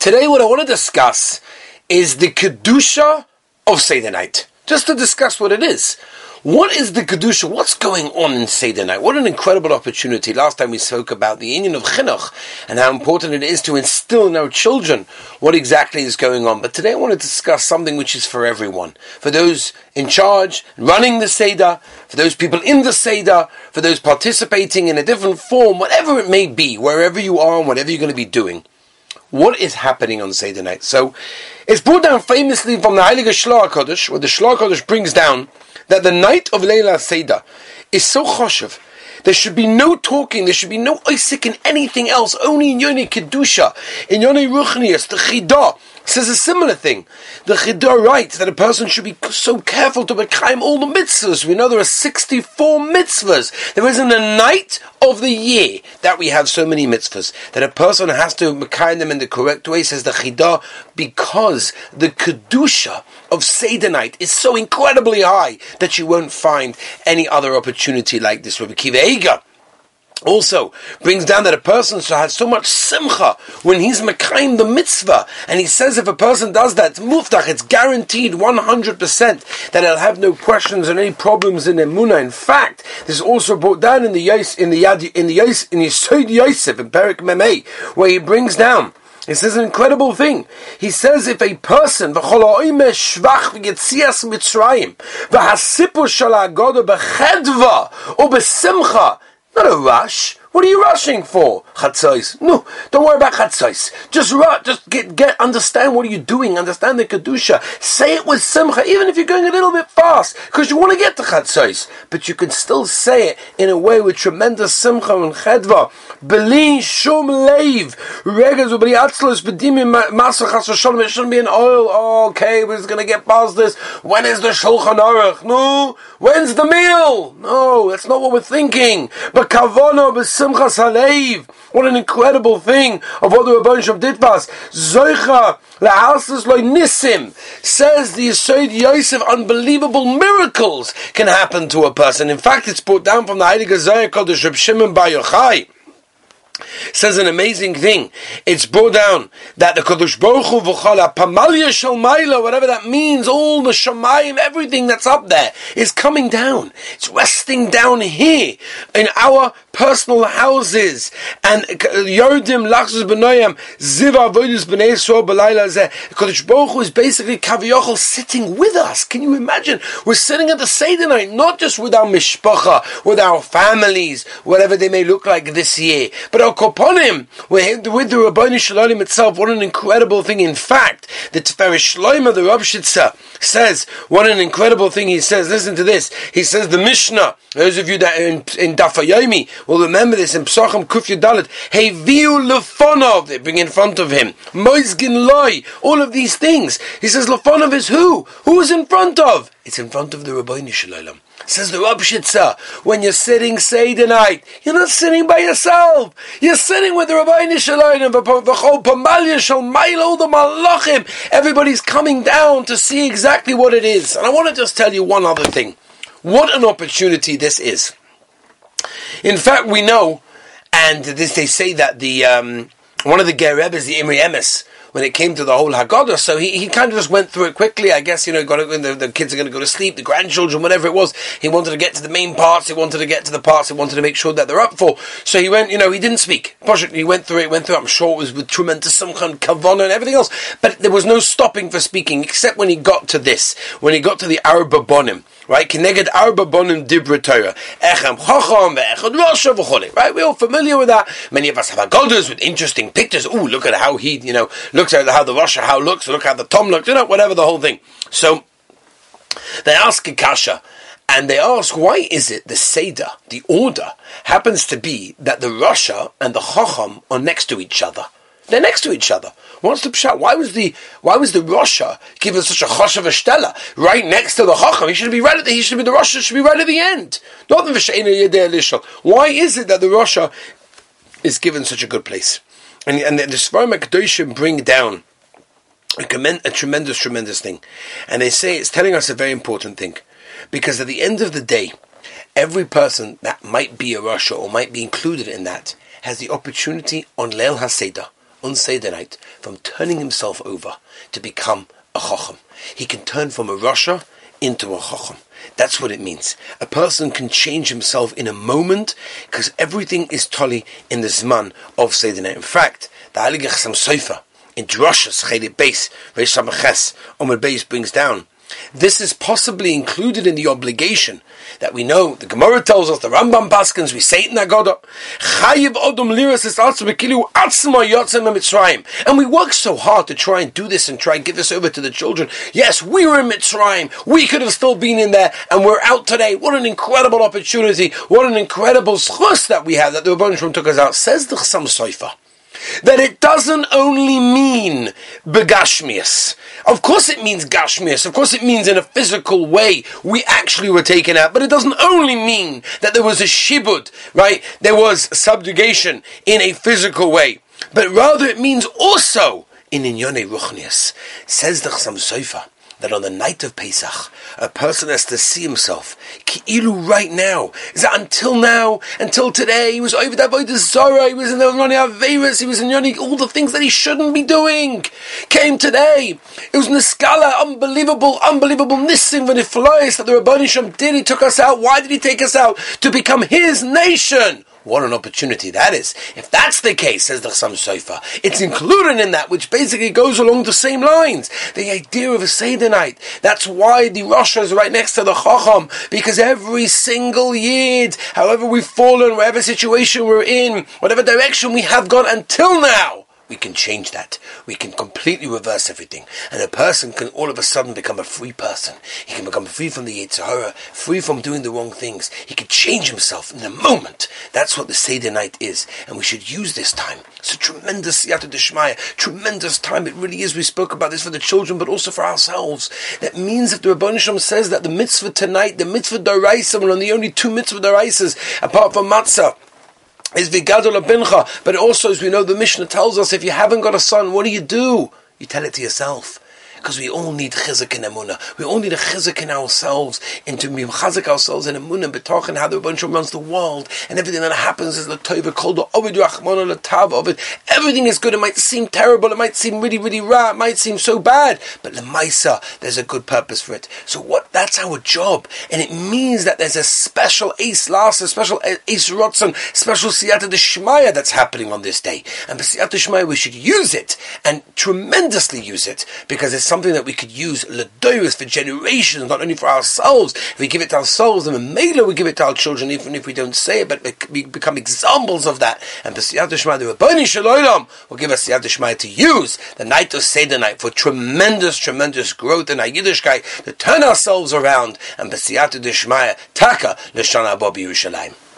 Today, what I want to discuss is the Kedusha of Seder night. Just to discuss what it is. What is the Kedusha? What's going on in Seder night? What an incredible opportunity. Last time we spoke about the union of Chinuch and how important it is to instill in our children what exactly is going on. But today I want to discuss something which is for everyone. For those in charge, running the Seder, for those people in the Seder, for those participating in a different form, whatever it may be, wherever you are and whatever you're going to be doing what is happening on Seder night. So it's brought down famously from the Heilige Shloah Kodesh, where the Shloah Kodesh brings down that the night of Leila Seder is so choshev. There should be no talking, there should be no Isaac in anything else, only in Yoni Kedusha, in Yoni Ruchnias, the Chidah, says a similar thing. The Chidah writes that a person should be so careful to become all the mitzvahs. We know there are 64 mitzvahs. There isn't a night of the year that we have so many mitzvahs that a person has to make them in the correct way, says the Chidah, because the Kedusha of Seder night is so incredibly high that you won't find any other opportunity like this. Rabbi Akiva Eiger, also brings down that a person has so much simcha when he's mekayim the mitzvah, and he says if a person does that, muftach, it's guaranteed 100% that he'll have no questions and any problems in emuna. In fact, this is also brought down in the Yos, in the Yad, in the Yos, in Yisod Yosef in Perik Memei, where he brings down he says an incredible thing. He says if a person shvach not a rush. What are you rushing for? Chatzos. No, don't worry about chatzos. Just. Just get get understand what are you doing. Understand the kedusha. Say it with simcha, even if you're going a little bit fast, because you want to get to chatzos. But you can still say it in a way with tremendous simcha and chedva. Belin shum leiv regas ubri atzlos bedimim maser chas It shouldn't be an oil. Oh, okay, we're just gonna get past this. When is the shulchan aruch? No. When's the meal? No, that's not what we're thinking. But kavono Simchas Haleiv. What an incredible thing of what the Rebbeinu Shem did for us. Zoicha le'alsis loy nisim says the Yisod Yosef. Unbelievable miracles can happen to a person. In fact, it's brought down from the Heilige Zohar called the Shimon Bar Yochai says an amazing thing. It's brought down that the Kadosh Baruch Hu v'chala pamalya shalmaila, whatever that means, all the shamayim, everything that's up there is coming down. It's resting down here in our personal houses. And Yordim lachzus b'noyam ziva avoidus b'nei Yisrael b'layla zeh. Kadosh Baruch Hu is basically kaviyochel sitting with us. Can you imagine? We're sitting at the Seder night, not just with our mishpacha, with our families, whatever they may look like this year, but our koponim, with the Rabboni Shalom itself, what an incredible thing. In fact, the Tiferish Shloima, the Rav Shitza, says, what an incredible thing he says. Listen to this. He says, the Mishnah, those of you that in, in Dafayomi will remember this in Psachim Kuf Yudalit, Hey Viu Lefonov, they bring in front of him, Moizgin Loi, all of these things. He says, Lefonov is who? Who is in front of? It's in front of the Rabboni Shalom. Says the Rab Shitza, when you're sitting Seder night, you're not sitting by yourself. You're sitting with the Rabbi Nishalayim, V'chol Pamalya Shalmailo the Malachim. Everybody's coming down to see exactly what it is. And I want to just tell you one other thing. What an opportunity this is. In fact, we know, and this they say that the um, one of the Ger Rebbes, the Imri Emes, when it came to the whole Haggadah. So he, he kind of just went through it quickly. I guess, you know, got the, the kids are going to go to sleep, the grandchildren, whatever it was. He wanted to get to the main parts. He wanted to get to the parts he wanted to make sure that they're up for. So he went, you know, he didn't speak. He went through it, went through it. I'm sure it was with tremendous some kind of kavana and everything else. But there was no stopping for speaking except when he got to this, when he got to the Arba Bonim right? Keneged arba bonim dibra Torah. Echem chacham ve'echad rasha v'chole. Right? We're all familiar with that. Many of us have agodas with interesting pictures. Ooh, look at how he, you know, looks at how the rasha how looks. Look how the tom looks. You know, whatever the whole thing. So they ask Kasha. And they ask, why is it the Seder, the order, happens to be that the rasha and the Chacham are next to each other? They're next to each other. What's the pshat? Why was the why was the rasha given such a choshev stella right next to the chacham? He should be right at the he should be the rasha should be right at the end. Not the v'sheina Why is it that the rasha is given such a good place? And and the, the Sfarim bring down a, commend, a tremendous tremendous thing, and they say it's telling us a very important thing, because at the end of the day, every person that might be a rasha or might be included in that has the opportunity on Leil Haseda on Seder night from turning himself over to become a chacham. He can turn from a rasha into a chacham. That's what it means. A person can change himself in a moment because everything is totally in the zman of Seder night. In fact, the Heilige Chassam Sofer in Drashas Chelik Beis Reish Samaches Omer Beis brings down this is possibly included in the obligation that we know. The Gemara tells us, the Rambam Paskins, we say it in Agoda, Chayiv Odom Liras is Mitzrayim. And we work so hard to try and do this and try and give this over to the children. Yes, we were in Mitzrayim. We could have still been in there and we're out today. What an incredible opportunity. What an incredible schus that we have that the Rebbeinu took us out. Says the Chassam Sofer that it doesn't only mean begashmias. Of course it means gashmias. Of course it means in a physical way we actually were taken out. But it doesn't only mean that there was a shibud, right? There was subjugation in a physical way. But rather it means also in inyone ruchnias. Says the Chassam Sofer that on the night of Pesach, a person has to see himself, ki'ilu right now. Is that until now, until today, he was over that void Zara, he was in the Rani Averis, he was in Yoni, all the things that he shouldn't be doing. Came today. It was Niskala, unbelievable, unbelievable Nissim Vaniflois that the Rabbanisham did. He took us out. Why did he take us out? To become his nation. What an opportunity that is. If that's the case, says the Chassam Sofer, it's included in that, which basically goes along the same lines. The idea of a Seder night. That's why the rasha is right next to the Chacham, because every single year, however we've fallen, whatever situation we're in, whatever direction we have gone until now, we can change that. We can completely reverse everything. And a person can all of a sudden become a free person. He can become free from the Yetzer Hara, free from doing the wrong things. He can change himself in a moment. That's what the Seder night is. And we should use this time. It's a tremendous Siyata Deshmaya, tremendous time. It really is. We spoke about this for the children, but also for ourselves. That means if the Rabbanisham says that the mitzvah tonight, the mitzvah Daraisa, one of the only two mitzvah Daraisas, apart from matzah, is Vigadol Abincha. But also, as we know, the Mishnah tells us if you haven't got a son, what do you do? You tell it to yourself because we all need chizuk in emunah. We all need a chizuk in ourselves, and to be chazik ourselves in emunah and betachin, how the Rebbeinu runs the world, and everything that happens is the tova called the ovid rachmana latav of it. Everything is good. It might seem terrible. It might seem really, really raw. It might seem so bad, but lemaisa, there's a good purpose for it. So what? That's our job, and it means that there's a special ace last, a special ace rotzen, special siyata deshmaya that's happening on this day, and for siyata deshmaya we should use it and tremendously use it because it's something that we could use ledoris for generations, not only for ourselves. If we give it to ourselves, and Mela we give it to our children, even if we don't say it, but we become examples of that. And B'siyat the Rabbani Shalom will give us Siyat Shema to use the night of Seder night for tremendous, tremendous growth in our Yiddishkeit to turn ourselves around. And B'siyat Shema, Taka L'Shana Bob Yerushalayim.